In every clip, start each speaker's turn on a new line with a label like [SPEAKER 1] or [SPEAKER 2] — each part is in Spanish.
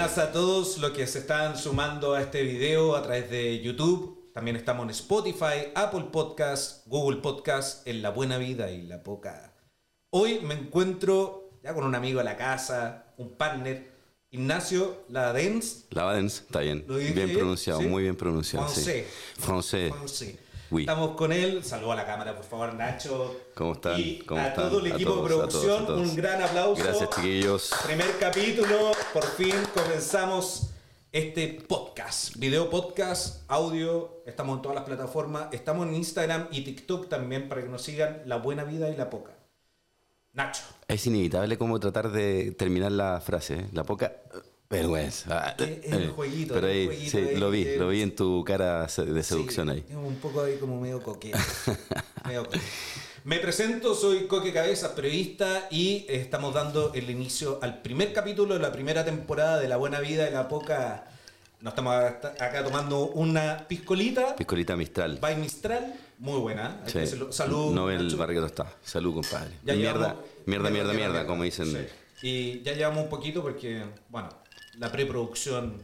[SPEAKER 1] buenas a todos los que se están sumando a este video a través de YouTube. También estamos en Spotify, Apple Podcast, Google Podcast, en La Buena Vida y La Poca. Hoy me encuentro ya con un amigo a la casa, un partner, Ignacio Ladens.
[SPEAKER 2] Ladens, está bien.
[SPEAKER 1] ¿Lo dije
[SPEAKER 2] Bien pronunciado,
[SPEAKER 1] ¿Sí?
[SPEAKER 2] muy bien pronunciado.
[SPEAKER 1] Francés.
[SPEAKER 2] Sí. Francés.
[SPEAKER 1] Sí.
[SPEAKER 2] Oui.
[SPEAKER 1] Estamos con él. Saludos a la cámara, por favor, Nacho.
[SPEAKER 2] ¿Cómo están?
[SPEAKER 1] Y
[SPEAKER 2] ¿Cómo
[SPEAKER 1] a
[SPEAKER 2] están?
[SPEAKER 1] todo el equipo de
[SPEAKER 2] todos, a todos,
[SPEAKER 1] producción,
[SPEAKER 2] a todos.
[SPEAKER 1] un gran aplauso.
[SPEAKER 2] Gracias, chiquillos.
[SPEAKER 1] Primer capítulo, por fin comenzamos este podcast, video podcast, audio, estamos en todas las plataformas, estamos en Instagram y TikTok también para que nos sigan La Buena Vida y La Poca. Nacho.
[SPEAKER 2] Es inevitable como tratar de terminar la frase, ¿eh? la poca vergüenza. Ah,
[SPEAKER 1] el
[SPEAKER 2] eh,
[SPEAKER 1] jueguito,
[SPEAKER 2] Pero
[SPEAKER 1] el
[SPEAKER 2] ahí,
[SPEAKER 1] jueguito
[SPEAKER 2] sí,
[SPEAKER 1] ahí
[SPEAKER 2] lo vi,
[SPEAKER 1] de-
[SPEAKER 2] lo vi en tu cara de seducción
[SPEAKER 1] Sí,
[SPEAKER 2] ahí.
[SPEAKER 1] es un poco ahí como medio coquete. Medio coquete. Me presento, soy Coque Cabezas, periodista, y estamos dando el inicio al primer capítulo de la primera temporada de La Buena Vida y La Poca. Nos estamos acá tomando una piscolita,
[SPEAKER 2] Piscolita Mistral.
[SPEAKER 1] by Mistral, muy buena.
[SPEAKER 2] Sí.
[SPEAKER 1] Salud.
[SPEAKER 2] Nobel. Barreto está. Salud, compadre.
[SPEAKER 1] Ya
[SPEAKER 2] mierda,
[SPEAKER 1] llevamos-
[SPEAKER 2] mierda, mierda, mierda, como dicen.
[SPEAKER 1] Sí. Y ya llevamos un poquito porque, bueno, la preproducción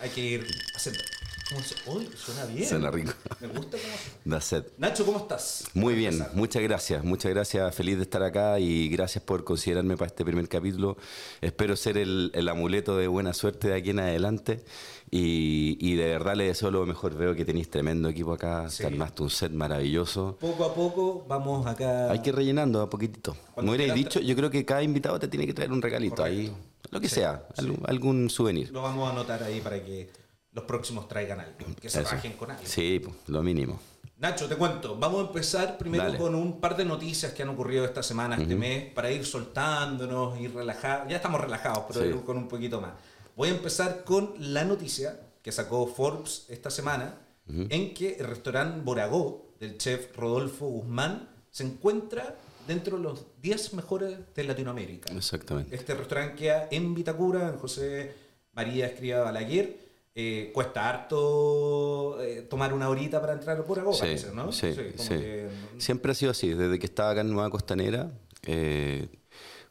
[SPEAKER 1] hay que ir haciendo. ¿Cómo se- Uy, suena bien.
[SPEAKER 2] Suena rico.
[SPEAKER 1] Me gusta cómo
[SPEAKER 2] Da sed.
[SPEAKER 1] Nacho, ¿cómo estás?
[SPEAKER 2] Muy bien,
[SPEAKER 1] empezar.
[SPEAKER 2] muchas gracias, muchas gracias, feliz de estar acá y gracias por considerarme para este primer capítulo. Espero ser el, el amuleto de buena suerte de aquí en adelante y, y de verdad le deseo lo mejor. Veo que tenéis tremendo equipo acá,
[SPEAKER 1] Sí.
[SPEAKER 2] te armaste un set maravilloso.
[SPEAKER 1] Poco a poco vamos acá.
[SPEAKER 2] Hay que ir rellenando a poquitito. Me hubierais dicho, yo creo que cada invitado te tiene que traer un regalito
[SPEAKER 1] Correcto.
[SPEAKER 2] ahí, lo que
[SPEAKER 1] Sí,
[SPEAKER 2] sea,
[SPEAKER 1] sí.
[SPEAKER 2] algún, algún souvenir.
[SPEAKER 1] Lo vamos a anotar ahí para que los próximos traigan algo. Que se rajen con algo.
[SPEAKER 2] Sí, pues, lo mínimo.
[SPEAKER 1] Nacho, te cuento. Vamos a empezar primero
[SPEAKER 2] Dale.
[SPEAKER 1] con un par de noticias que han ocurrido esta semana, este mes, para ir soltándonos, ir relajados. Ya estamos relajados, pero
[SPEAKER 2] Sí.
[SPEAKER 1] con un poquito más. Voy a empezar con la noticia que sacó Forbes esta semana, en que el restaurante Boragó del chef Rodolfo Guzmán se encuentra dentro de los 10 mejores de Latinoamérica.
[SPEAKER 2] Exactamente.
[SPEAKER 1] Este restaurante queda en Vitacura, en José María Escriba Balaguer. Eh, cuesta harto eh, tomar una horita para entrar por Agua,
[SPEAKER 2] Sí,
[SPEAKER 1] ¿no?
[SPEAKER 2] sí,
[SPEAKER 1] como
[SPEAKER 2] sí.
[SPEAKER 1] que-
[SPEAKER 2] Siempre ha sido así, desde que estaba acá en Nueva Costanera, eh,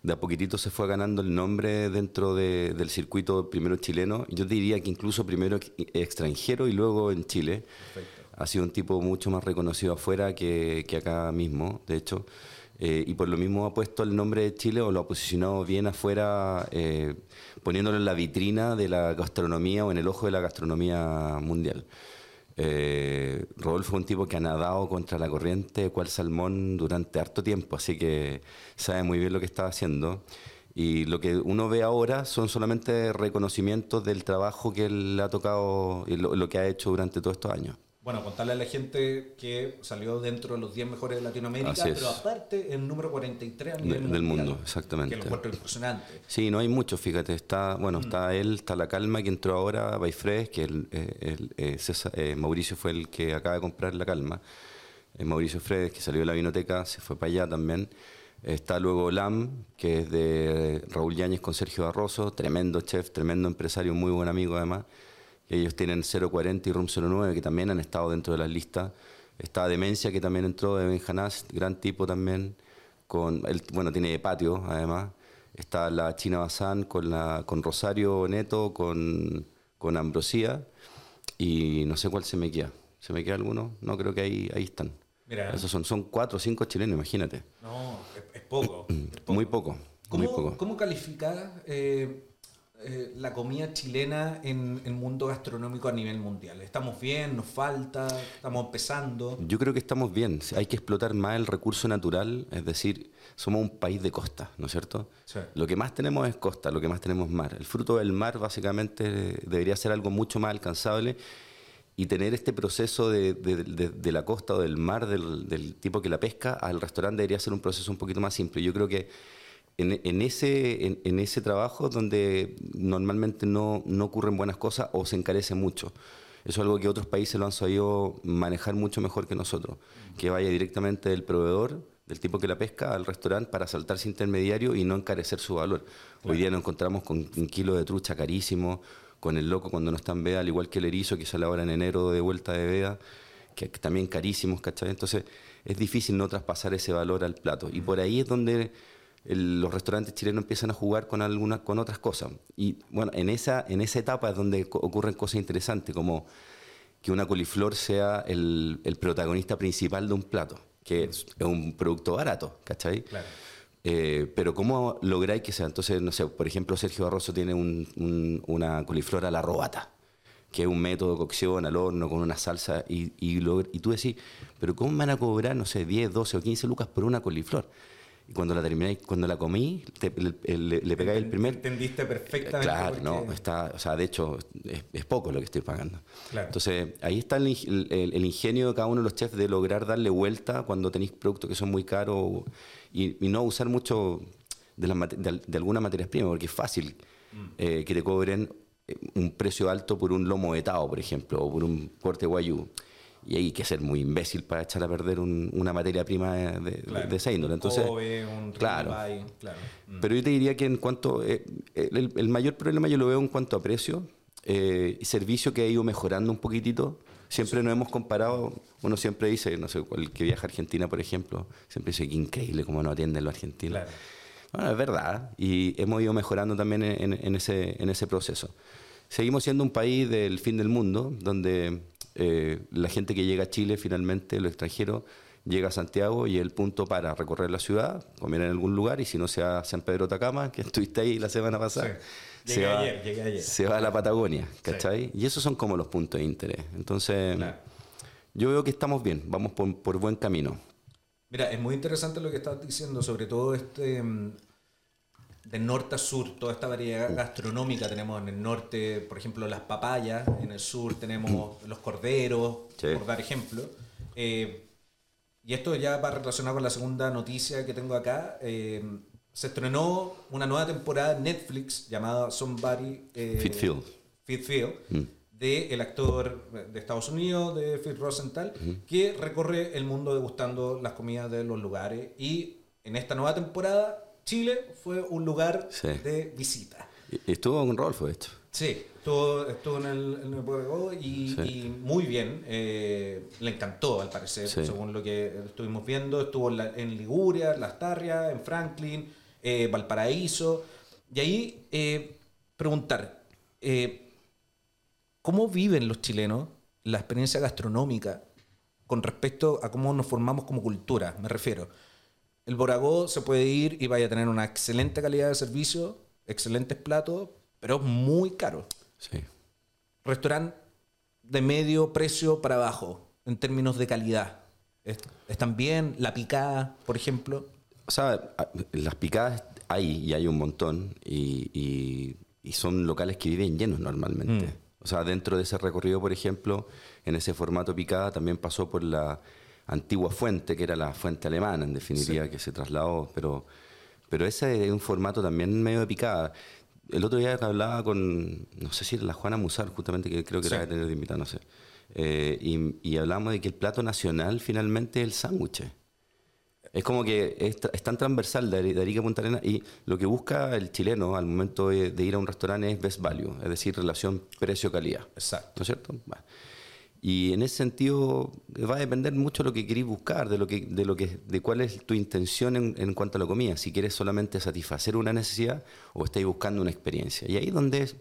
[SPEAKER 2] de a poquitito se fue ganando el nombre dentro de- del circuito primero chileno, yo diría que incluso primero ex- extranjero y luego en Chile.
[SPEAKER 1] Perfecto.
[SPEAKER 2] Ha sido un tipo mucho más reconocido afuera que, que acá mismo, de hecho. Eh, y por lo mismo ha puesto el nombre de Chile o lo ha posicionado bien afuera, eh, poniéndolo en la vitrina de la gastronomía o en el ojo de la gastronomía mundial. Eh, Rodolfo es un tipo que ha nadado contra la corriente cual salmón durante harto tiempo, así que sabe muy bien lo que está haciendo. Y lo que uno ve ahora son solamente reconocimientos del trabajo que él ha tocado y lo que ha hecho durante todos estos años.
[SPEAKER 1] Bueno, contarle a la gente que salió dentro de los 10 mejores de Latinoamérica, pero aparte el número 43 a
[SPEAKER 2] De-
[SPEAKER 1] nivel
[SPEAKER 2] del
[SPEAKER 1] mundial,
[SPEAKER 2] mundo, exactamente.
[SPEAKER 1] Que lo encuentro impresionante.
[SPEAKER 2] Sí, no hay muchos, fíjate. Está, bueno,
[SPEAKER 1] Mm.
[SPEAKER 2] está él, está la calma que entró ahora, Bayfres, que el, eh, el, eh, César- eh, Mauricio fue el que acaba de comprar la calma. Eh, Mauricio Fredes, que salió de la vinoteca, se fue para allá también. Está luego Lam, que es de Raúl Yáñez con Sergio Barroso, tremendo chef, tremendo empresario, muy buen amigo además. Ellos tienen 040 y Room 09, que también han estado dentro de las listas. Está Demencia, que también entró de Benjanás, gran tipo también. Con, él, bueno, tiene patio además. Está la China Bazán con, la, con Rosario Neto, con, con Ambrosía. Y no sé cuál se me queda. ¿Se me queda alguno? No, creo que ahí, ahí están.
[SPEAKER 1] Mira.
[SPEAKER 2] Esos son, son cuatro o cinco chilenos, imagínate.
[SPEAKER 1] No, es, es poco, es poco.
[SPEAKER 2] Muy poco,
[SPEAKER 1] ¿Cómo,
[SPEAKER 2] muy poco.
[SPEAKER 1] ¿Cómo eh, eh, la comida chilena en el mundo gastronómico a nivel mundial? ¿Estamos bien? ¿Nos falta? ¿Estamos empezando?
[SPEAKER 2] Yo creo que estamos bien. Hay que explotar más el recurso natural, es decir, somos un país de costa, ¿no es cierto?
[SPEAKER 1] Sí.
[SPEAKER 2] Lo que más tenemos es costa, lo que más tenemos es mar. El fruto del mar básicamente debería ser algo mucho más alcanzable y tener este proceso de, de- de- de la costa o del mar, del, del tipo que la pesca, al restaurante debería ser un proceso un poquito más simple. Yo creo que en, en ese, en, en ese trabajo donde normalmente no, no ocurren buenas cosas o se encarece mucho. Eso es algo que otros países lo han sabido manejar mucho mejor que nosotros. Que vaya directamente del proveedor, del tipo que la pesca, al restaurante para saltarse intermediario y no encarecer su valor. Hoy día nos encontramos con un kilo de trucha carísimo, con el loco cuando no está en veda, al igual que el erizo que sale ahora en enero de vuelta de veda, que, que también carísimos, ¿cachai? Entonces es difícil no traspasar ese valor al plato. Y por ahí es donde los restaurantes chilenos empiezan a jugar con, algunas, con otras cosas. Y bueno, en esa, en esa etapa es donde ocurren cosas interesantes, como que una coliflor sea el, el protagonista principal de un plato, que es, un producto barato, ¿cachai? Claro. Eh, pero ¿cómo lográis que sea? Entonces, no sé, por ejemplo, Sergio Barroso tiene un, una coliflor a la robata, que es un método de cocción al horno con una salsa, y, y, y tú decís, pero ¿cómo van a cobrar, no sé, 10, 12 o 15 lucas por una coliflor? Y cuando la terminé, cuando la comí, le, pegáis el primer.
[SPEAKER 1] Entendiste perfectamente.
[SPEAKER 2] Claro, no, está, o sea, de hecho, es, poco lo que estoy pagando. Entonces, ahí está el, ingenio de cada uno de los chefs de lograr darle vuelta cuando tenéis productos que son muy caros y, no usar mucho de, de, algunas materias primas, porque es fácil mm. eh, que te cobren eh, un precio alto por un lomo etao, por ejemplo, o por un corte guayú y hay que ser muy imbécil para echar a perder una materia prima de, esa índole. Entonces, claro, claro. Mm. Pero yo te diría que en cuanto, eh, el, mayor problema yo lo veo en cuanto a precio eh, y servicio que ha ido mejorando un poquitito. Siempre nos hemos comparado, uno siempre dice, no sé, el que viaja a Argentina, por ejemplo, siempre dice que increíble cómo nos atienden los argentinos. Bueno, es verdad, y hemos ido mejorando también en, ese, en ese proceso. Seguimos siendo un país del fin del mundo, donde eh, la gente que llega a Chile, finalmente, los extranjeros, llega a Santiago y es el punto para recorrer la ciudad, comer en algún lugar y si no se va a San Pedro Tacama, que estuviste ahí la semana pasada. Se, va, se va a la Patagonia, ¿cachai? Y esos son como los puntos de interés. Entonces, yo veo que estamos bien, vamos por, por, buen camino.
[SPEAKER 1] Mira, es muy interesante lo que estás diciendo, sobre todo este mm, de norte a sur, toda esta variedad gastronómica. Tenemos en el norte, por ejemplo, las papayas, en el sur tenemos los corderos, por dar ejemplo. Eh, y esto ya va relacionado con la segunda noticia que tengo acá. Eh, se estrenó una nueva temporada en Netflix llamada Somebody
[SPEAKER 2] eh, Fitfield,
[SPEAKER 1] Fitfield mm. de el actor de Estados Unidos, de Phil Rosenthal, que recorre el mundo degustando las comidas de los lugares. Y en esta nueva temporada Chile fue un lugar de visita.
[SPEAKER 2] Y estuvo con Rolfo, hecho.
[SPEAKER 1] Sí, estuvo, estuvo en el, en y, muy bien. Eh, le encantó, al parecer, según lo que estuvimos viendo. Estuvo en, Liguria, Las Tarrias, en Franklin, eh, Valparaíso. Y ahí eh, preguntar, ¿cómo viven los chilenos la experiencia gastronómica con respecto a cómo nos formamos como cultura? Me refiero. El Boragó se puede ir y vaya a tener una excelente calidad de servicio, excelentes platos, pero es muy caro.
[SPEAKER 2] Sí.
[SPEAKER 1] Restaurante de medio precio para abajo, en términos de calidad. ¿Están bien? La picada, por ejemplo.
[SPEAKER 2] O sea, las picadas hay y hay un montón y, son locales que viven llenos normalmente. Mm. O sea, dentro de ese recorrido, por ejemplo, en ese formato picada también pasó por la antigua fuente, que era la fuente alemana, en definitiva, que se trasladó, pero, pero ese es un formato también medio de picada. El otro día que hablaba con, no sé si era la Juana Musar, justamente, que creo que era de tener de invitada, no sé, eh, y, y hablamos de que el plato nacional finalmente es el sándwich. Es como que es, tan transversal de, Arica a Punta Arenas y lo que busca el chileno al momento de, ir a un restaurante es best value, es decir, relación precio-calidad.
[SPEAKER 1] Exacto.
[SPEAKER 2] ¿No es cierto? Y en ese sentido va a depender mucho de lo que queréis buscar, de lo que, de lo que, de cuál es tu intención en, cuanto a la comida. Si quieres solamente satisfacer una necesidad o estáis buscando una experiencia. Y ahí donde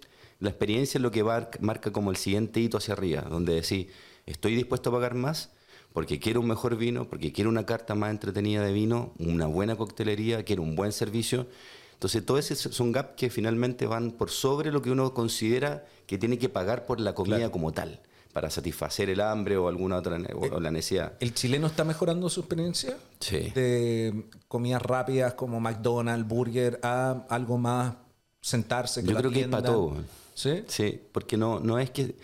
[SPEAKER 2] la experiencia es lo que va, marca como el siguiente hito hacia arriba, donde decís, estoy dispuesto a pagar más porque quiero un mejor vino, porque quiero una carta más entretenida de vino, una buena coctelería, quiero un buen servicio. Entonces, todos esos son gaps que finalmente van por sobre lo que uno considera que tiene que pagar por la comida como tal para satisfacer el hambre o alguna otra o la necesidad.
[SPEAKER 1] ¿El chileno está mejorando su experiencia?
[SPEAKER 2] Sí.
[SPEAKER 1] De comidas rápidas como McDonald's, burger, a algo más sentarse.
[SPEAKER 2] Yo creo que es para todo.
[SPEAKER 1] ¿Sí?
[SPEAKER 2] Sí, porque no, no es que eh,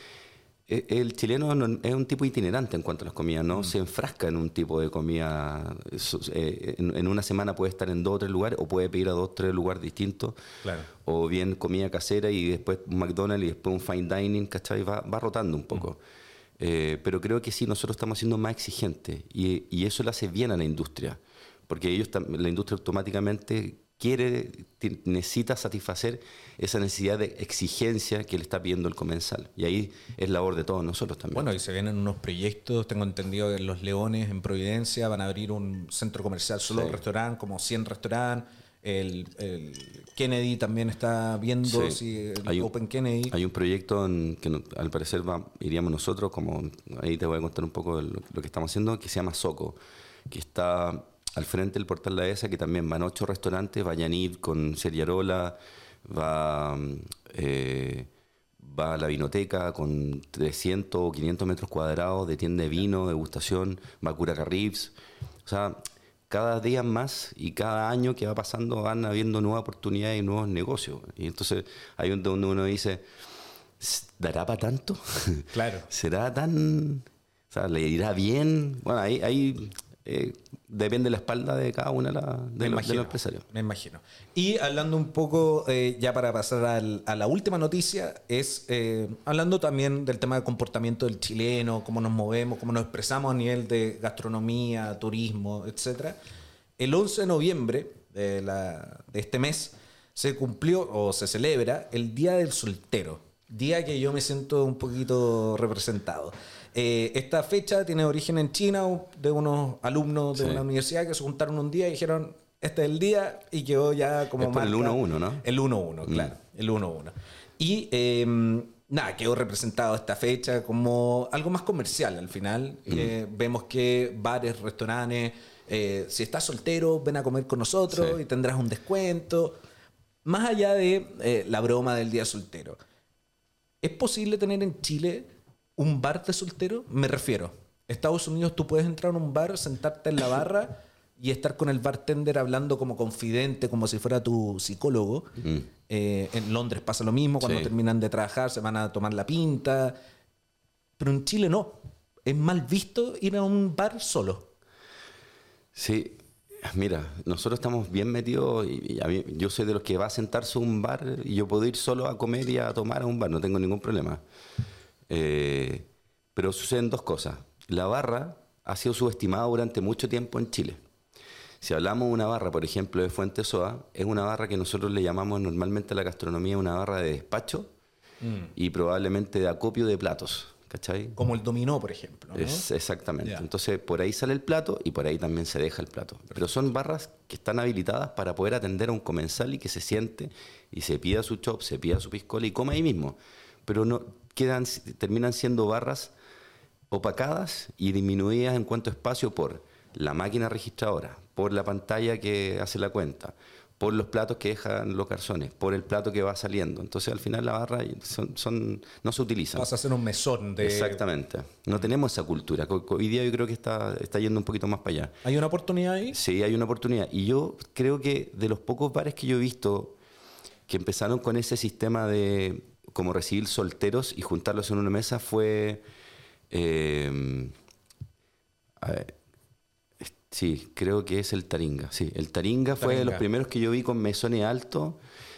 [SPEAKER 2] el chileno es un tipo itinerante en cuanto a las comidas, no mm. se enfrasca en un tipo de comida. Eh, en, una semana puede estar en dos o tres lugares o puede pedir a dos o tres lugares distintos. O bien comida casera y después un McDonald's y después un fine dining, ¿cachai? Va, va rotando un poco. Mm. Eh, pero creo que sí, nosotros estamos siendo más exigentes y, y, eso le hace bien a la industria. Porque ellos, la industria automáticamente quiere, necesita satisfacer esa necesidad de exigencia que le está pidiendo el comensal. Y ahí es labor de todos nosotros también.
[SPEAKER 1] Bueno, y se vienen unos proyectos, tengo entendido que en Los Leones, en Providencia, van a abrir un centro comercial solo de restaurante, como 100 restaurantes. El, el Kennedy también está viendo
[SPEAKER 2] Sí.
[SPEAKER 1] si el
[SPEAKER 2] Hay un-
[SPEAKER 1] Open Kennedy.
[SPEAKER 2] Hay un proyecto en que no- al parecer va- iríamos nosotros, como ahí te voy a contar un poco de lo, lo que estamos haciendo, que se llama Soco, que está al frente del portal La ESA, que también van ocho restaurantes, va Yanid con Seriarola, va, eh, va la vinoteca con 300 o 500 metros cuadrados de tienda de vino, degustación, va Curaca Ribs. O sea, cada día más y cada año que va pasando van habiendo nuevas oportunidades y nuevos negocios. Y entonces hay un- donde uno dice, ¿dará para tanto?
[SPEAKER 1] Claro.
[SPEAKER 2] ¿Será tan... O sea, ¿le irá bien? Bueno, ahí, ahí eh, depende de la espalda de cada una de, la- de
[SPEAKER 1] Me
[SPEAKER 2] los- de
[SPEAKER 1] imagino,
[SPEAKER 2] los empresarios.
[SPEAKER 1] Me imagino. Y hablando un poco, eh, ya para pasar al- a la última noticia, es eh, hablando también del tema del comportamiento del chileno, cómo nos movemos, cómo nos expresamos a nivel de gastronomía, turismo, etc. El 11 de noviembre de, la- de este mes se cumplió o se celebra el Día del Soltero, día que yo me siento un poquito representado. Eh, esta fecha tiene origen en China de unos alumnos de
[SPEAKER 2] Sí.
[SPEAKER 1] una universidad que se juntaron un día y dijeron, este es el día y quedó ya como
[SPEAKER 2] Es por el
[SPEAKER 1] marca-
[SPEAKER 2] 1-1, ¿no?
[SPEAKER 1] El 1-1, claro, el 1-1. Y eh, nada, quedó representado esta fecha como algo más comercial al final. Eh, vemos que bares, restaurantes, eh, si estás soltero, ven a comer con nosotros
[SPEAKER 2] Sí.
[SPEAKER 1] y tendrás un descuento. Más allá de la broma del día soltero. ¿Es posible tener en Chile un bar de soltero? Me refiero. Estados Unidos tú puedes entrar a un bar, sentarte en la barra y estar con el bartender hablando como confidente, como si fuera tu psicólogo. Eh, en Londres pasa lo mismo, cuando
[SPEAKER 2] Sí.
[SPEAKER 1] terminan de trabajar se van a tomar la pinta. Pero en Chile no. Es mal visto ir a un bar solo.
[SPEAKER 2] Sí, mira, nosotros estamos bien metidos y, y a mí- yo soy de los que va a sentarse a un bar y yo puedo ir solo a comer y a tomar a un bar, no tengo ningún problema. Eh, pero suceden dos cosas. La barra ha sido subestimada durante mucho tiempo en Chile. Si hablamos de una barra, por ejemplo, de Fuente Soa, es una barra que nosotros le llamamos normalmente a la gastronomía una barra de despacho y probablemente de acopio de platos. ¿Cachai?
[SPEAKER 1] Como el dominó, por ejemplo. ¿no?
[SPEAKER 2] Es, exactamente. Entonces, por ahí sale el plato y por ahí también se deja el plato. Pero son barras que están habilitadas para poder atender a un comensal y que se siente y se pida su chop, se pida su piscola y come ahí mismo. Pero no quedan, terminan siendo barras opacadas y disminuidas en cuanto a espacio por la máquina registradora, por la pantalla que hace la cuenta, por los platos que dejan los garzones, por el plato que va saliendo. Entonces, al final, la barra son, son- no se utiliza.
[SPEAKER 1] Vas a hacer un mesón de...
[SPEAKER 2] Exactamente. No tenemos esa cultura. Hoy día yo creo que está, está yendo un poquito más para allá.
[SPEAKER 1] ¿Hay una oportunidad ahí?
[SPEAKER 2] Sí, hay una oportunidad. Y yo creo que de los pocos bares que yo he visto que empezaron con ese sistema de como recibir solteros y juntarlos en una mesa fue... eh, a ver, es- sí, creo que es el Taringa. Sí, el Taringa, fue de los primeros que yo vi con mesones altos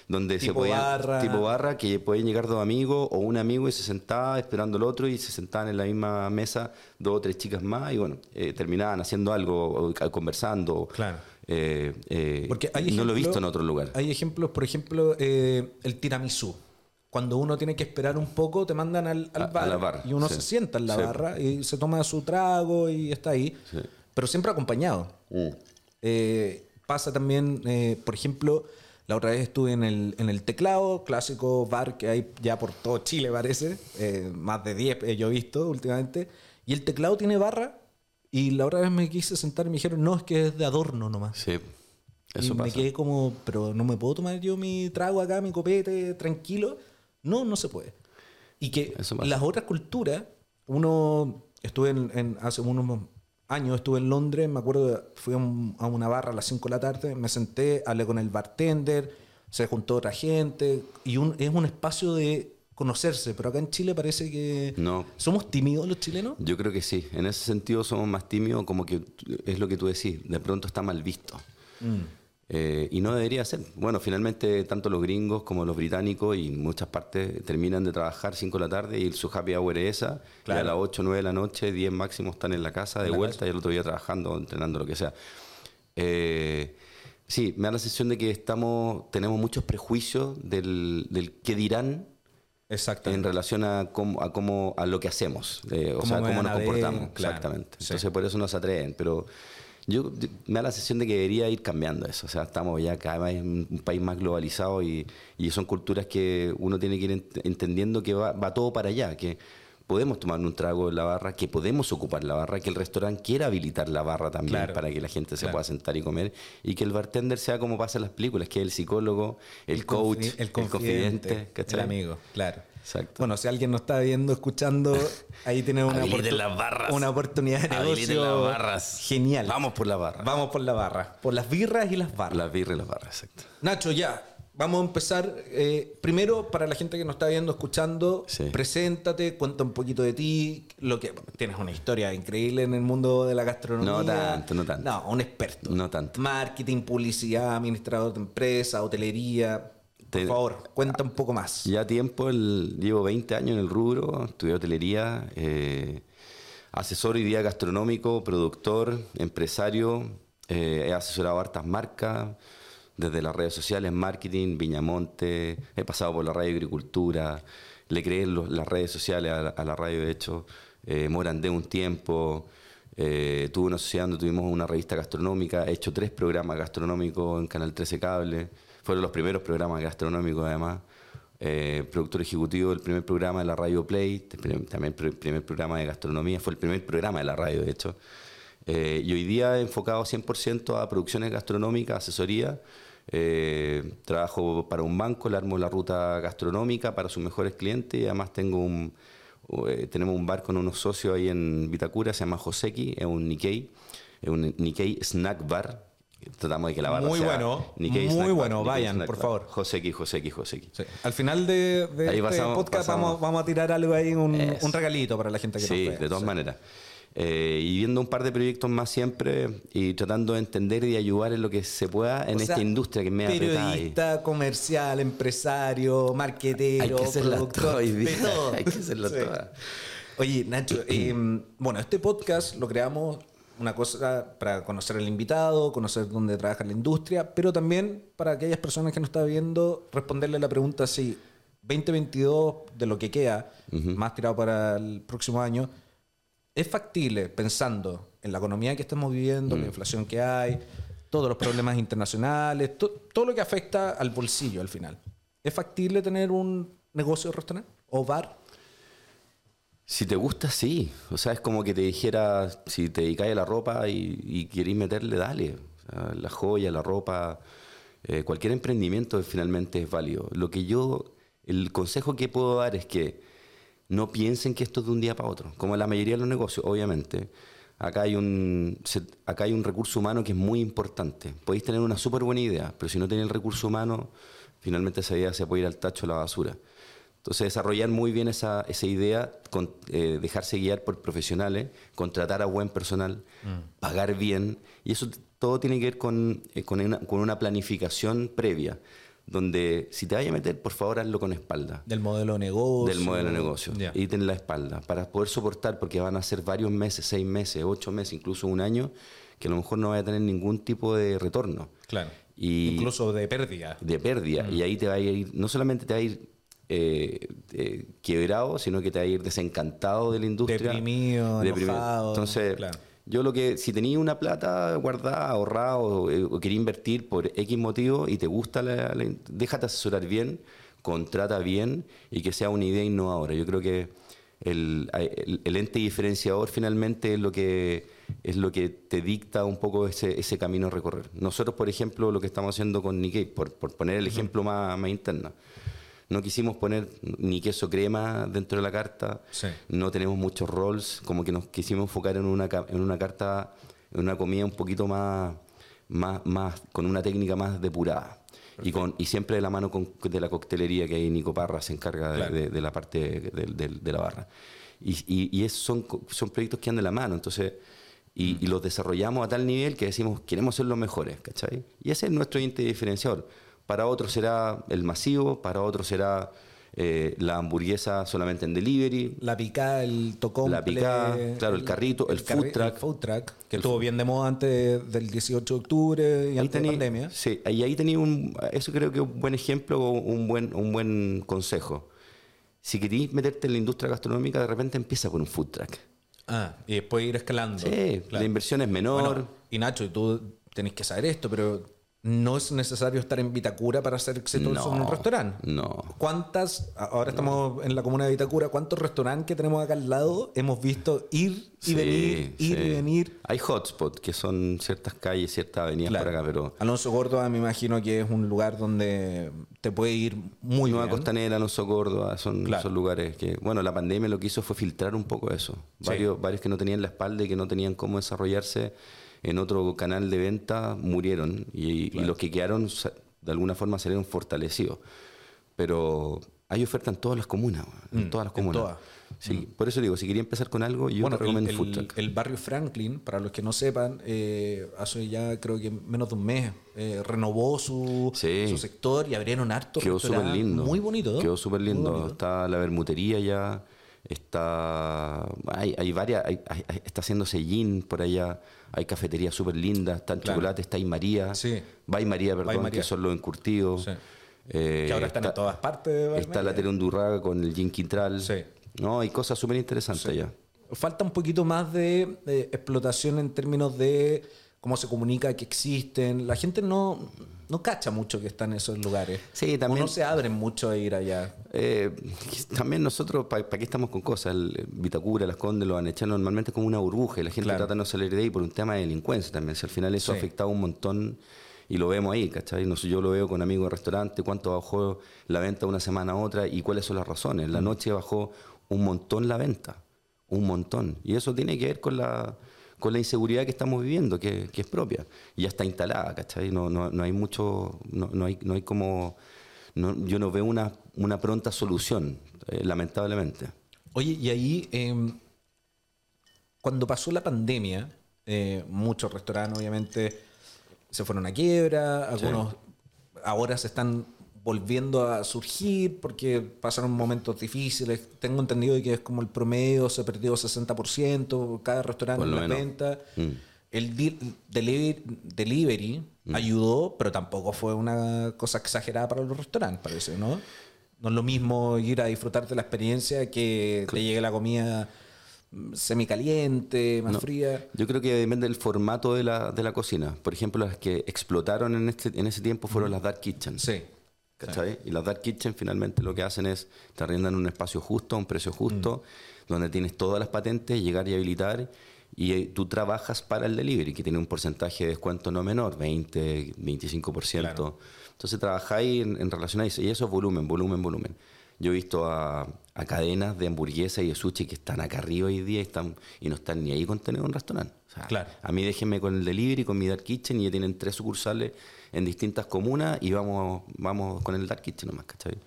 [SPEAKER 2] donde se podían
[SPEAKER 1] barra.
[SPEAKER 2] tipo barra que pueden llegar dos amigos o un amigo y se sentaba esperando al otro y se sentaban en la misma mesa dos o tres chicas más y bueno eh, terminaban haciendo algo conversando
[SPEAKER 1] Claro.
[SPEAKER 2] Eh, eh,
[SPEAKER 1] Porque hay
[SPEAKER 2] no lo he visto en otro lugar
[SPEAKER 1] Hay ejemplos, por ejemplo, el tiramisú. Cuando uno tiene que esperar un poco, te mandan al, al
[SPEAKER 2] A- a
[SPEAKER 1] bar,
[SPEAKER 2] la barra,
[SPEAKER 1] y uno
[SPEAKER 2] sí.
[SPEAKER 1] se sienta en la
[SPEAKER 2] Sí.
[SPEAKER 1] barra y se toma su trago y está ahí,
[SPEAKER 2] Sí.
[SPEAKER 1] pero siempre acompañado. Eh, pasa también, eh, por ejemplo, la otra vez estuve en el, en el Teclado, clásico bar que hay ya por todo Chile, parece. eh, más de 10 he yo visto últimamente. Y el Teclado tiene barra. Y la otra vez me quise sentar y me dijeron, no, es que es de adorno nomás.
[SPEAKER 2] sí
[SPEAKER 1] y
[SPEAKER 2] eso
[SPEAKER 1] me
[SPEAKER 2] pasa
[SPEAKER 1] quedé como, pero no me puedo tomar yo mi trago acá, mi copete, tranquilo. No, no se puede. Y que las otras culturas, uno, estuve en, en- hace unos años, estuve en Londres, me acuerdo, fui a, un- a una barra a las 5 de la tarde, me senté, hablé con el bartender, se juntó otra gente, y un- es un espacio de conocerse, pero acá en Chile parece que...
[SPEAKER 2] no.
[SPEAKER 1] ¿Somos tímidos los chilenos?
[SPEAKER 2] yo creo que sí. En ese sentido somos más tímidos como que es lo que tú decís de pronto está mal visto Eh, y no debería ser. Bueno, finalmente tanto los gringos como los británicos y muchas partes terminan de trabajar 5 de la tarde y su happy hour es esa.
[SPEAKER 1] Claro.
[SPEAKER 2] Y a las 8, 9 de la noche, 10 máximo están en la casa de
[SPEAKER 1] la
[SPEAKER 2] vuelta
[SPEAKER 1] casa.
[SPEAKER 2] y el otro día trabajando, entrenando, lo que sea. Eh, sí, me da la sensación de que estamos, tenemos muchos prejuicios del, del qué dirán en relación a cómo, a cómo a lo que hacemos, eh, o
[SPEAKER 1] Cómo
[SPEAKER 2] sea, cómo nos
[SPEAKER 1] ver,
[SPEAKER 2] comportamos,
[SPEAKER 1] claro,
[SPEAKER 2] exactamente.
[SPEAKER 1] sí.
[SPEAKER 2] Entonces por eso no se atreven, pero Yo, me da la sensación de que debería ir cambiando eso. O sea, estamos ya cada vez en un país más globalizado y, y son culturas que uno tiene que ir entendiendo que va, va todo para allá, que podemos tomar un trago en la barra, que podemos ocupar la barra, que el restaurante quiera habilitar la barra también para que la gente se pueda sentar y comer y que el bartender sea como pasa en las películas, que es el psicólogo, el, coach, el, confidente,
[SPEAKER 1] el amigo, claro. Exacto. Bueno, si alguien nos está viendo, escuchando, ahí tiene una, una oportunidad de negocio
[SPEAKER 2] las barras.
[SPEAKER 1] genial.
[SPEAKER 2] Vamos por la barra.
[SPEAKER 1] Vamos por la barra. Por las birras y las barras.
[SPEAKER 2] Las birras y las barras, exacto.
[SPEAKER 1] Nacho, ya. Vamos a empezar. Eh, primero, para la gente que nos está viendo, escuchando, preséntate, cuenta un poquito de ti. Lo que tienes una historia increíble en el mundo de la gastronomía.
[SPEAKER 2] No tanto, no tanto.
[SPEAKER 1] No, un experto.
[SPEAKER 2] No tanto.
[SPEAKER 1] Marketing, publicidad, administrador de empresa, hotelería. Por favor, cuenta un poco más.
[SPEAKER 2] Ya tiempo, llevo 20 años en el rubro, estudié hotelería, eh, asesor y día gastronómico, productor, empresario, eh, he asesorado hartas marcas, desde las redes sociales, marketing, Viñamonte, he pasado por la radio agricultura, le creé las redes sociales a la, radio, de hecho, eh, Morandé un tiempo, eh, tuve una sociedad donde tuvimos una revista gastronómica, he hecho tres programas gastronómicos en Canal 13 Cable fueron los primeros programas gastronómicos, además. Eh, productor ejecutivo del primer programa de la Radio Play, también el primer programa de gastronomía, fue el primer programa de la radio, de hecho. Eh, y hoy día he enfocado 100% a producciones gastronómicas, asesoría. Eh, trabajo para un banco, le armo la ruta gastronómica para sus mejores clientes y además tengo un, tenemos un bar con unos socios ahí en Vitacura, se llama Joseki, es un Nikkei, es un Nikkei Snack Bar, Tratamos de que la barra
[SPEAKER 1] Muy bueno, muy bueno, vayan, por favor.
[SPEAKER 2] Joseki, Joseki, Joseki.
[SPEAKER 1] Sí. Al final de, este podcast vamos, a tirar algo ahí, un, un, regalito para la gente que
[SPEAKER 2] sí,
[SPEAKER 1] nos ve.
[SPEAKER 2] de todas maneras. Eh, y viendo un par de proyectos más siempre y tratando de entender y ayudar en lo que se pueda en esta industria que me
[SPEAKER 1] Periodista, comercial, empresario, marquetero, productor,
[SPEAKER 2] Hay que hacerlo todo.
[SPEAKER 1] Oye, Nacho, em, bueno, este podcast lo creamos una cosa para conocer al invitado, conocer dónde trabaja la industria, pero también para aquellas personas que nos están viendo, responderle la pregunta si 2022, de lo que queda, más tirado para el próximo año, es factible pensando en la economía que estamos viviendo, la mm. inflación que hay, todos los problemas internacionales, todo lo que afecta al bolsillo al final. ¿Es factible tener un negocio de restaurante o bar?
[SPEAKER 2] Si te gusta, sí. O sea, es como que te dijera, si te dedicas a la ropa y, y meterle, dale. la joya, la ropa, eh, cualquier emprendimiento finalmente es válido. Lo que yo, el consejo que puedo dar es que no piensen que esto es de un día para otro, como en la mayoría de los negocios, obviamente. Acá hay, un, acá hay un recurso humano que es muy importante. Podéis tener una súper buena idea, pero si no tenéis el recurso humano, finalmente esa idea se puede ir al tacho a la basura. Entonces, desarrollar muy bien esa, esa idea, con, eh, dejarse guiar por profesionales, contratar a buen personal, mm. pagar bien, y eso todo tiene que ver con, eh, con, una, con, una, planificación previa, donde si te vayas a meter, por favor, hazlo con espalda.
[SPEAKER 1] Del modelo de negocio.
[SPEAKER 2] Del modelo de negocio. Y ten la espalda, para poder soportar, porque van a ser varios meses, seis meses, ocho meses, incluso un año, que a lo mejor no vaya a tener ningún tipo de retorno.
[SPEAKER 1] Claro. incluso de pérdida.
[SPEAKER 2] De pérdida. Mm. Y ahí te va a ir, no solamente te va a ir eh, eh, quebrado, sino que te va a ir desencantado de la industria.
[SPEAKER 1] Deprimido, deprimido.
[SPEAKER 2] Entonces, yo lo que, si tenías una plata guardada, ahorrada o, eh, querías invertir por X motivo y te gusta, la, déjate asesorar bien, contrata bien y que sea una idea innovadora. Yo creo que el, ente diferenciador finalmente es lo que es lo que te dicta un poco ese, ese camino a recorrer. Nosotros, por ejemplo, lo que estamos haciendo con Nikkei, por, por poner el ejemplo más, más interno, no quisimos poner ni queso crema dentro de la carta, no tenemos muchos rolls, como que nos quisimos enfocar en una, en una carta, en una comida un poquito más, más, más con una técnica más depurada. Y, con, y siempre de la mano de la coctelería que hay Nico Parra se encarga de, la parte de, la barra. Y, y, son, son proyectos que andan de la mano, entonces... Y, mm. y, los desarrollamos a tal nivel que decimos, queremos ser los mejores, ¿cachai? Y ese es nuestro índice diferenciador para otros será el masivo, para otros será eh, la hamburguesa solamente en delivery.
[SPEAKER 1] La picada, el tocón.
[SPEAKER 2] La picada, claro, el carrito, el, food truck.
[SPEAKER 1] El food truck, que estuvo bien de moda antes del 18 de octubre y antes de la pandemia.
[SPEAKER 2] Sí, y ahí tenía un, eso creo que es un buen ejemplo, un buen, un buen consejo. Si querís meterte en la industria gastronómica, de repente empieza con un food truck.
[SPEAKER 1] Ah, y después ir escalando.
[SPEAKER 2] Sí, la inversión es menor.
[SPEAKER 1] Bueno, y Nacho, tú tenés que saber esto, pero no es necesario estar en Vitacura para ser exitoso
[SPEAKER 2] No,
[SPEAKER 1] en un restaurante.
[SPEAKER 2] no.
[SPEAKER 1] ¿Cuántas, ahora estamos en la comuna de Vitacura, cuántos restaurantes que tenemos acá al lado hemos visto ir y
[SPEAKER 2] Sí,
[SPEAKER 1] venir, ir
[SPEAKER 2] sí.
[SPEAKER 1] y venir?
[SPEAKER 2] Hay hotspots, que son ciertas calles, ciertas avenidas
[SPEAKER 1] Claro.
[SPEAKER 2] por acá, pero
[SPEAKER 1] Alonso Córdoba me imagino que es un lugar donde te puede ir muy
[SPEAKER 2] Nueva
[SPEAKER 1] bien.
[SPEAKER 2] Costanera, Alonso Córdoba, son,
[SPEAKER 1] Claro.
[SPEAKER 2] son lugares que, bueno, la pandemia lo que hizo fue filtrar un poco eso. Varios, varios que no tenían la espalda y que no tenían cómo desarrollarse en otro canal de venta murieron y, y los que quedaron de alguna forma salieron fortalecidos. Pero hay oferta en todas las comunas, en
[SPEAKER 1] Mm,
[SPEAKER 2] todas las
[SPEAKER 1] en
[SPEAKER 2] comunas.
[SPEAKER 1] todas.
[SPEAKER 2] Sí, por eso digo, si quería empezar con algo, yo
[SPEAKER 1] bueno,
[SPEAKER 2] te recomiendo
[SPEAKER 1] el,
[SPEAKER 2] Food
[SPEAKER 1] el-
[SPEAKER 2] Truck.
[SPEAKER 1] el barrio Franklin, para los que no sepan, eh, hace ya creo que menos de un mes eh, renovó su,
[SPEAKER 2] Sí.
[SPEAKER 1] su sector y abrieron harto
[SPEAKER 2] Quedó súper lindo.
[SPEAKER 1] Muy bonito. ¿no?
[SPEAKER 2] Quedó súper lindo. Está la bermutería ya. Está. Hay, hay varias. hay- hay- hay- está haciéndose gin por allá. Hay cafeterías súper lindas. Está en
[SPEAKER 1] Claro.
[SPEAKER 2] chocolate. Está ahí María.
[SPEAKER 1] Sí.
[SPEAKER 2] Va y María, perdón,
[SPEAKER 1] María.
[SPEAKER 2] que son los encurtidos.
[SPEAKER 1] Sí.
[SPEAKER 2] Eh,
[SPEAKER 1] que ahora están en
[SPEAKER 2] está-
[SPEAKER 1] todas partes.
[SPEAKER 2] Está la Terundurraga con el gin Quintral.
[SPEAKER 1] Sí.
[SPEAKER 2] No, hay cosas súper interesantes allá.
[SPEAKER 1] Falta un poquito más de, de explotación en términos de cómo se comunica que existen. La gente no, no cacha mucho que están en esos lugares.
[SPEAKER 2] Sí,
[SPEAKER 1] O
[SPEAKER 2] también-
[SPEAKER 1] no se abren mucho a ir allá.
[SPEAKER 2] Eh, también nosotros, ¿para qué estamos con cosas? El Vitacura, Las Condes lo han echado normalmente como una burbuja y la gente
[SPEAKER 1] Claro.
[SPEAKER 2] trata de no salir de ahí por un tema de delincuencia también. Si al final eso
[SPEAKER 1] Sí.
[SPEAKER 2] ha afectado un montón y lo vemos ahí, ¿cachai? No sé, yo lo veo con amigos de restaurante, cuánto bajó la venta una semana a otra y cuáles son las razones.
[SPEAKER 1] Mm.
[SPEAKER 2] La noche bajó un montón la venta, un montón. Y eso tiene que ver con la, con la inseguridad que estamos viviendo, que, que es propia. Y ya está instalada, ¿cachai? No, no, no hay mucho, no, no hay, no hay como... no- yo no veo una, una pronta solución, eh, lamentablemente.
[SPEAKER 1] Oye, y ahí, eh, cuando pasó la pandemia, eh, muchos restaurantes obviamente se fueron a quiebra, algunos ahora se están volviendo a surgir porque pasaron momentos difíciles. Tengo entendido que es como el promedio se perdió 60%, cada restaurante en la
[SPEAKER 2] menos.
[SPEAKER 1] venta.
[SPEAKER 2] Mm.
[SPEAKER 1] El delivery, ayudó, pero tampoco fue una cosa exagerada para los restaurantes, parece, ¿no? No es lo mismo ir a disfrutar de la experiencia que te llegue la comida semicaliente, más
[SPEAKER 2] No,
[SPEAKER 1] fría.
[SPEAKER 2] Yo creo que depende del formato de la, de la cocina. Por ejemplo, las que explotaron en, este, en ese tiempo fueron las Dark Kitchen.
[SPEAKER 1] Sí.
[SPEAKER 2] ¿cachai? Y las Dark Kitchen finalmente lo que hacen es te arriendan un espacio justo, a un precio justo, donde tienes todas las patentes, llegar y habilitar, y eh, tú trabajas para el delivery, que tiene un porcentaje de descuento no menor, 20, 25%.
[SPEAKER 1] Claro.
[SPEAKER 2] Entonces trabajáis en, en relación a eso, y eso es volumen, volumen, volumen. Yo he visto a, a cadenas de hamburguesas y de sushi que están acá arriba hoy día y, están, y no están ni ahí con tener un restaurante. O sea,
[SPEAKER 1] Claro.
[SPEAKER 2] A mí déjenme con el delivery, con mi Dark Kitchen, y ya tienen tres sucursales en distintas comunas y vamos, vamos con el Dark Kitchen nomás, ¿cachai?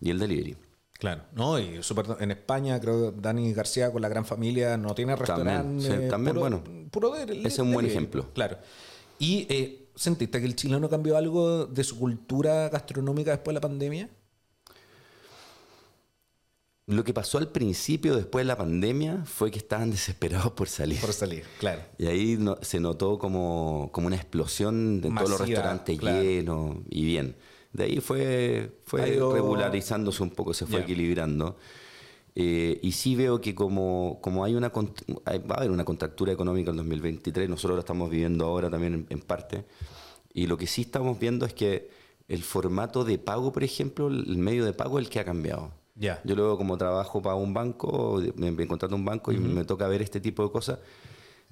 [SPEAKER 2] Y el delivery.
[SPEAKER 1] Claro, no, y súper- en España creo que Dani García con la gran familia no tiene restaurante.
[SPEAKER 2] sí, también, bueno.
[SPEAKER 1] Puro de-
[SPEAKER 2] Ese es un buen ejemplo.
[SPEAKER 1] Claro. ¿Y eh, sentiste que el chileno cambió algo de su cultura gastronómica después de la pandemia?
[SPEAKER 2] Lo que pasó al principio, después de la pandemia, fue que estaban desesperados por salir.
[SPEAKER 1] Por salir, claro.
[SPEAKER 2] Y ahí no- se notó como, como una explosión de todos los restaurantes
[SPEAKER 1] claro.
[SPEAKER 2] llenos y bien. De ahí fue, fue regularizándose un poco, se fue equilibrando. Eh, y sí veo que como, como hay una hay- va a haber una contractura económica en 2023, nosotros lo estamos viviendo ahora también en, en parte, y lo que sí estamos viendo es que el formato de pago, por ejemplo, el medio de pago es el que ha cambiado.
[SPEAKER 1] Ya.
[SPEAKER 2] Yo luego como trabajo para un banco, me, me contrato un banco y me toca ver este tipo de cosas.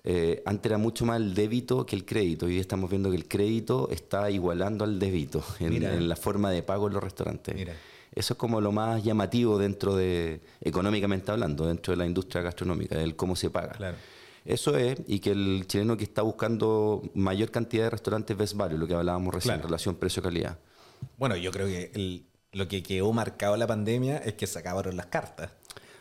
[SPEAKER 2] Eh, antes era mucho más el débito que el crédito. Hoy día estamos viendo que el crédito está igualando al débito en, la forma de pago en los restaurantes.
[SPEAKER 1] Mira.
[SPEAKER 2] Eso es como lo más llamativo dentro de, económicamente hablando, dentro de la industria gastronómica, el cómo se paga.
[SPEAKER 1] Claro.
[SPEAKER 2] Eso es, y que el chileno que está buscando mayor cantidad de restaurantes best value, lo que hablábamos recién,
[SPEAKER 1] Claro.
[SPEAKER 2] relación precio-calidad.
[SPEAKER 1] Bueno, yo creo que el- lo que quedó marcado la pandemia es que se acabaron las cartas.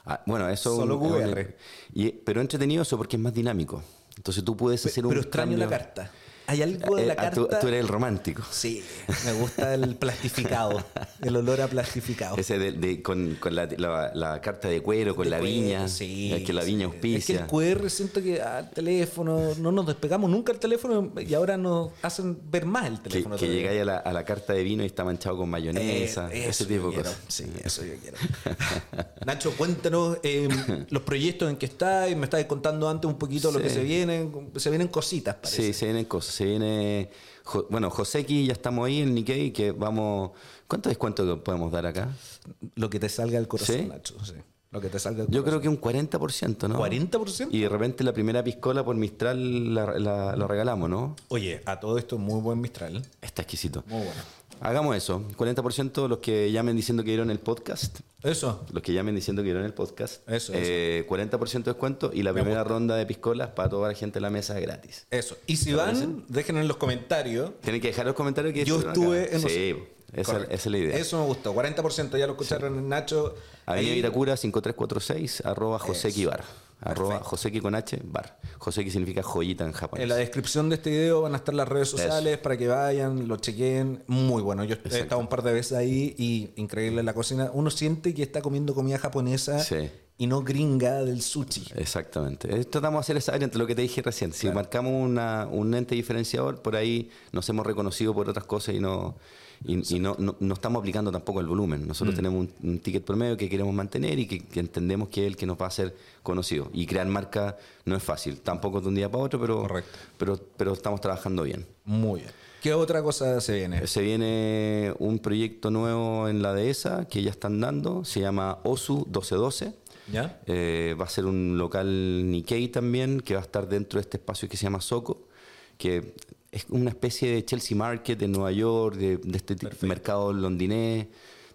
[SPEAKER 2] Ah, bueno, eso
[SPEAKER 1] Solo
[SPEAKER 2] un-
[SPEAKER 1] QR.
[SPEAKER 2] y, pero entretenido eso porque es más dinámico. Entonces tú puedes hacer un
[SPEAKER 1] Pero extraño
[SPEAKER 2] cambio-
[SPEAKER 1] la carta. Hay algo de la
[SPEAKER 2] Eh, ah, tú,
[SPEAKER 1] carta.
[SPEAKER 2] tú eres el romántico.
[SPEAKER 1] Sí, me gusta el plastificado, el olor a plastificado.
[SPEAKER 2] Ese de, de- con, con la, la- la carta de cuero, con
[SPEAKER 1] De
[SPEAKER 2] la
[SPEAKER 1] cuero,
[SPEAKER 2] viña.
[SPEAKER 1] sí,
[SPEAKER 2] es que la
[SPEAKER 1] sí.
[SPEAKER 2] viña
[SPEAKER 1] Es que
[SPEAKER 2] auspicia.
[SPEAKER 1] el QR siento que al teléfono, no nos despegamos nunca el teléfono y ahora nos hacen ver más el
[SPEAKER 2] que,
[SPEAKER 1] teléfono.
[SPEAKER 2] que
[SPEAKER 1] todavía.
[SPEAKER 2] llegáis a la, a la carta de vino y está manchado con mayonesa.
[SPEAKER 1] Eh,
[SPEAKER 2] ese tipo de cosas.
[SPEAKER 1] Sí, eso yo quiero. Nacho, cuéntanos eh, los proyectos en que estás. Me estabas contando antes un poquito lo que
[SPEAKER 2] Sí.
[SPEAKER 1] se vienen. Se vienen cositas, parece.
[SPEAKER 2] Sí, se vienen cosas. Se viene. Jo- Bueno, Joseki, ya estamos ahí en Nikkei, que vamos. ¿Cuánto descuento podemos dar acá?
[SPEAKER 1] Lo que te salga del corazón,
[SPEAKER 2] ¿Sí?
[SPEAKER 1] Nacho. sí. Lo que te salga del
[SPEAKER 2] Yo
[SPEAKER 1] corazón.
[SPEAKER 2] creo que un 40%, ¿no?
[SPEAKER 1] ¿40%?
[SPEAKER 2] Y de repente la primera piscola por Mistral la, la- regalamos, ¿no?
[SPEAKER 1] Oye, a todo esto, muy buen Mistral.
[SPEAKER 2] Está exquisito.
[SPEAKER 1] Muy bueno.
[SPEAKER 2] Hagamos eso. 40% los que llamen diciendo que vieron el podcast.
[SPEAKER 1] Eso.
[SPEAKER 2] Los que llamen diciendo que vieron el podcast.
[SPEAKER 1] Eso,
[SPEAKER 2] Eh, 40% de descuento y la primera ronda de piscolas para toda la gente en la mesa es gratis.
[SPEAKER 1] Eso. Y si van, déjenos en los comentarios.
[SPEAKER 2] Tienen que dejar los comentarios que
[SPEAKER 1] Yo estuve en los-
[SPEAKER 2] Sí, esa, es la idea.
[SPEAKER 1] Eso me gustó. 40% ya lo escucharon en Nacho.
[SPEAKER 2] Avenida
[SPEAKER 1] Ahí-
[SPEAKER 2] Vitacura 5346, arroba Joseki
[SPEAKER 1] Eso.
[SPEAKER 2] Arroba Joseki con H, bar. Joseki significa joyita en japonés.
[SPEAKER 1] En la descripción de este video van a estar las redes sociales para que vayan, lo chequen. Muy bueno. Yo he estado un par de veces ahí y increíble la cocina. Uno siente que está comiendo comida japonesa
[SPEAKER 2] Sí.
[SPEAKER 1] y no gringa del sushi.
[SPEAKER 2] Exactamente. Eh, Tratamos de hacer esa área entre lo que te dije recién. Si marcamos una- un ente diferenciador, por ahí nos hemos reconocido por otras cosas y no y, y no, no, no estamos aplicando tampoco el volumen.
[SPEAKER 1] Mm.
[SPEAKER 2] Nosotros tenemos un, un ticket promedio que queremos mantener y que, que entendemos que es el que nos va a hacer conocido. Y crear marca no es fácil, tampoco de un día para otro, pero,
[SPEAKER 1] Correcto.
[SPEAKER 2] pero, pero estamos trabajando bien.
[SPEAKER 1] Muy bien. ¿Qué otra cosa se viene?
[SPEAKER 2] Se viene un proyecto nuevo en la dehesa que ya están dando, se llama OSU 1212.
[SPEAKER 1] ¿Ya?
[SPEAKER 2] Eh, va a ser un local Nikkei también, que va a estar dentro de este espacio que se llama Soco, que es una especie de Chelsea Market en Nueva York, de, de este ti- mercado londinés,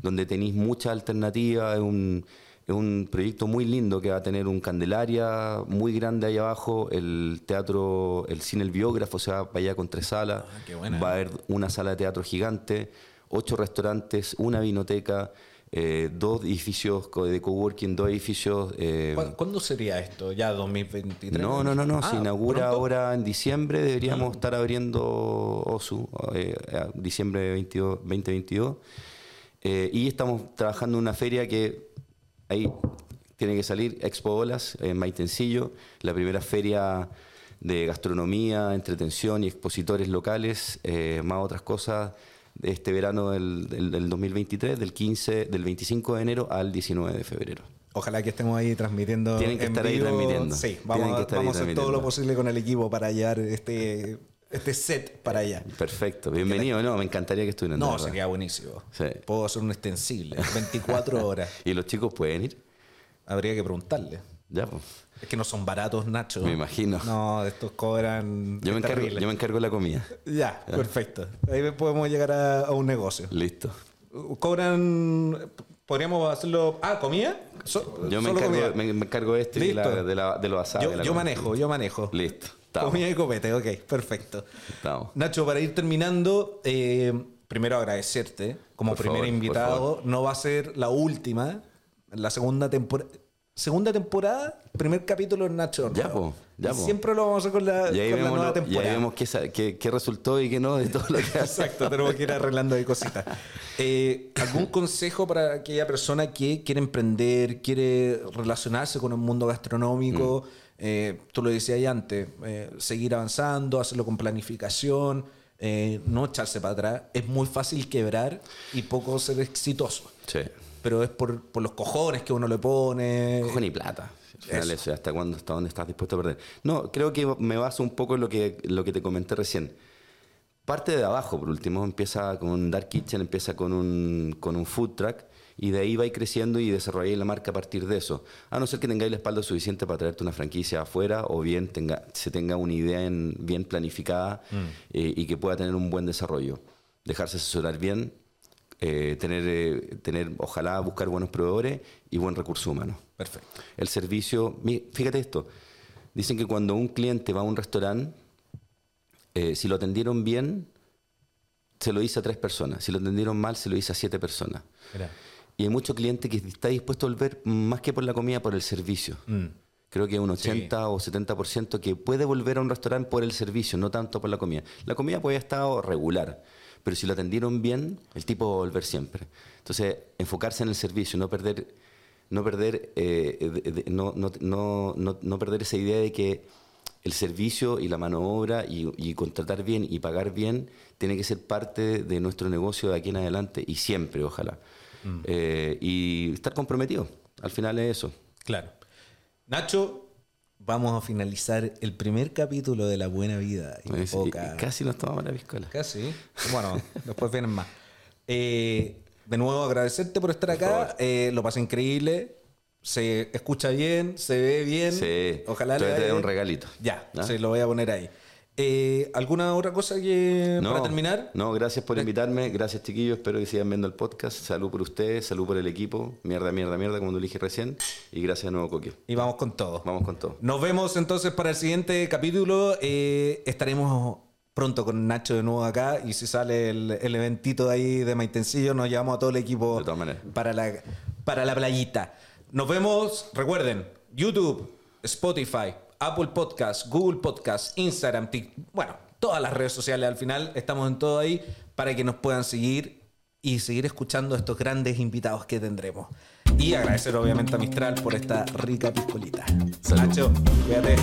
[SPEAKER 2] donde tenéis muchas alternativas. Es un, es un proyecto muy lindo que va a tener un Candelaria muy grande ahí abajo, el teatro, el cine El Biógrafo se va para allá con tres salas,
[SPEAKER 1] Ah,
[SPEAKER 2] va a haber una sala de teatro gigante, ocho restaurantes, una vinoteca. Eh, dos edificios de coworking, dos edificios eh,
[SPEAKER 1] ¿Cuándo, sería esto? ¿Ya 2023?
[SPEAKER 2] no, no, no, no.
[SPEAKER 1] Ah,
[SPEAKER 2] se inaugura
[SPEAKER 1] ¿pronto?
[SPEAKER 2] ahora en diciembre. Deberíamos estar abriendo OSU, eh, a diciembre 22, 2022. Eh, y estamos trabajando en una feria que ahí tiene que salir, Expo Olas, en Maitencillo, la primera feria de gastronomía, entretención y expositores locales, más otras cosas de este verano del, del- del 2023, del 15, del 25 de enero al 19 de febrero.
[SPEAKER 1] Ojalá que estemos ahí transmitiendo.
[SPEAKER 2] Tienen que
[SPEAKER 1] en
[SPEAKER 2] estar ahí transmitiendo.
[SPEAKER 1] Sí, vamos, a-
[SPEAKER 2] ahí
[SPEAKER 1] vamos a hacer todo lo posible con el equipo para hallar este, este set para allá.
[SPEAKER 2] Perfecto, bienvenido. No, me encantaría que estuvieran.
[SPEAKER 1] No, sería buenísimo.
[SPEAKER 2] Sí.
[SPEAKER 1] Puedo hacer un extensible, 24 horas.
[SPEAKER 2] ¿Y los chicos pueden ir?
[SPEAKER 1] Habría que preguntarle.
[SPEAKER 2] Ya, pues.
[SPEAKER 1] Es que no son baratos, Nacho.
[SPEAKER 2] Me imagino.
[SPEAKER 1] No, estos cobran.
[SPEAKER 2] Yo me, encargo, yo me encargo de la comida.
[SPEAKER 1] Ya, perfecto. Ahí podemos llegar a, a un negocio.
[SPEAKER 2] Listo.
[SPEAKER 1] Cobran. Podríamos hacerlo. Ah, ¿comida? So-
[SPEAKER 2] Yo me encargo,
[SPEAKER 1] comida.
[SPEAKER 2] me, encargo de esto y de, la, de, la- de los asados.
[SPEAKER 1] Yo, manejo, yo manejo.
[SPEAKER 2] Listo. Estamos.
[SPEAKER 1] Comida y copete, ok, perfecto.
[SPEAKER 2] Estamos.
[SPEAKER 1] Nacho, para ir terminando, eh, primero agradecerte como
[SPEAKER 2] Por
[SPEAKER 1] primer
[SPEAKER 2] favor,
[SPEAKER 1] invitado. No va a ser la última. La segunda temporada. Segunda temporada, primer capítulo en Nacho.
[SPEAKER 2] Ya, po, ya, po.
[SPEAKER 1] Siempre lo vamos a hacer con la, con la nueva
[SPEAKER 2] lo- y ahí
[SPEAKER 1] temporada.
[SPEAKER 2] vemos qué, sa- qué- qué resultó y qué no de todo lo que.
[SPEAKER 1] Exacto, tenemos que ir arreglando ahí cositas. Eh, ¿Algún consejo para aquella persona que quiere emprender, quiere relacionarse con el mundo gastronómico?
[SPEAKER 2] Mm.
[SPEAKER 1] Eh, tú lo decías ahí antes, eh, seguir avanzando, hacerlo con planificación, eh, no echarse para atrás. Es muy fácil quebrar y poco ser exitoso.
[SPEAKER 2] Sí.
[SPEAKER 1] Pero es por, por los cojones que uno le pone.
[SPEAKER 2] Cojones y plata. Al final
[SPEAKER 1] Eso.
[SPEAKER 2] eso, hasta cuándo, hasta dónde estás dispuesto a perder. No, creo que me baso un poco en lo que, lo que te comenté recién. Parte de abajo, por último, empieza con un dark kitchen, empieza con un, con un food truck y de ahí va creciendo y desarrolláis la marca a partir de eso. A no ser que tengáis la espalda suficiente para traerte una franquicia afuera o bien tenga, se tenga una idea en- bien planificada eh, y que pueda tener un buen desarrollo. Dejarse asesorar bien, eh, tener, eh, tener, ojalá buscar buenos proveedores y buen recurso humano.
[SPEAKER 1] Perfecto.
[SPEAKER 2] El servicio, fíjate esto, dicen que cuando un cliente va a un restaurante, eh, si lo atendieron bien, se lo dice a tres personas, si lo atendieron mal, se lo dice a siete personas. Y hay mucho cliente que está dispuesto a volver más que por la comida, por el servicio.
[SPEAKER 1] Mm.
[SPEAKER 2] Creo que un 80 o 70% que puede volver a un restaurante por el servicio, no tanto por la comida. La comida puede estar regular, pero si lo atendieron bien, el tipo va a volver siempre. Entonces, enfocarse en el servicio, no perder, no perder, eh, no, no, no, no, perder esa idea de que el servicio y la mano obra y, y, contratar bien y pagar bien tiene que ser parte de nuestro negocio de aquí en adelante y siempre, ojalá. Mm. Eh, y estar comprometido. Al final es eso.
[SPEAKER 1] Claro. Nacho, vamos a finalizar el primer capítulo de La Buena Vida.
[SPEAKER 2] casi nos tomamos la piscola.
[SPEAKER 1] Casi. Bueno, después vienen más. Eh, de nuevo, agradecerte por estar acá. Eh, lo pasé increíble. Se escucha bien, se ve bien.
[SPEAKER 2] Sí. Ojalá le dé un regalito.
[SPEAKER 1] Ya, se lo voy a poner ahí. Eh, ¿Alguna otra cosa que para terminar?
[SPEAKER 2] No, gracias por invitarme, gracias chiquillos, espero que sigan viendo el podcast. Salud por ustedes, salud por el equipo, mierda, mierda, mierda, como lo dije recién, y gracias de nuevo, Coquio.
[SPEAKER 1] Y vamos con todo.
[SPEAKER 2] Vamos con todo.
[SPEAKER 1] Nos vemos entonces para el siguiente capítulo. Eh, estaremos pronto con Nacho de nuevo acá y si sale el, el eventito de ahí de Maitencillo, nos llevamos a todo el equipo para la, para la playita. Nos vemos, recuerden, YouTube, Spotify, Apple Podcast, Google Podcast, Instagram, TikTok, bueno, todas las redes sociales al final, estamos en todo ahí para que nos puedan seguir y seguir escuchando a estos grandes invitados que tendremos. Y agradecer obviamente a Mistral por esta rica piscolita. Nacho, cuídate.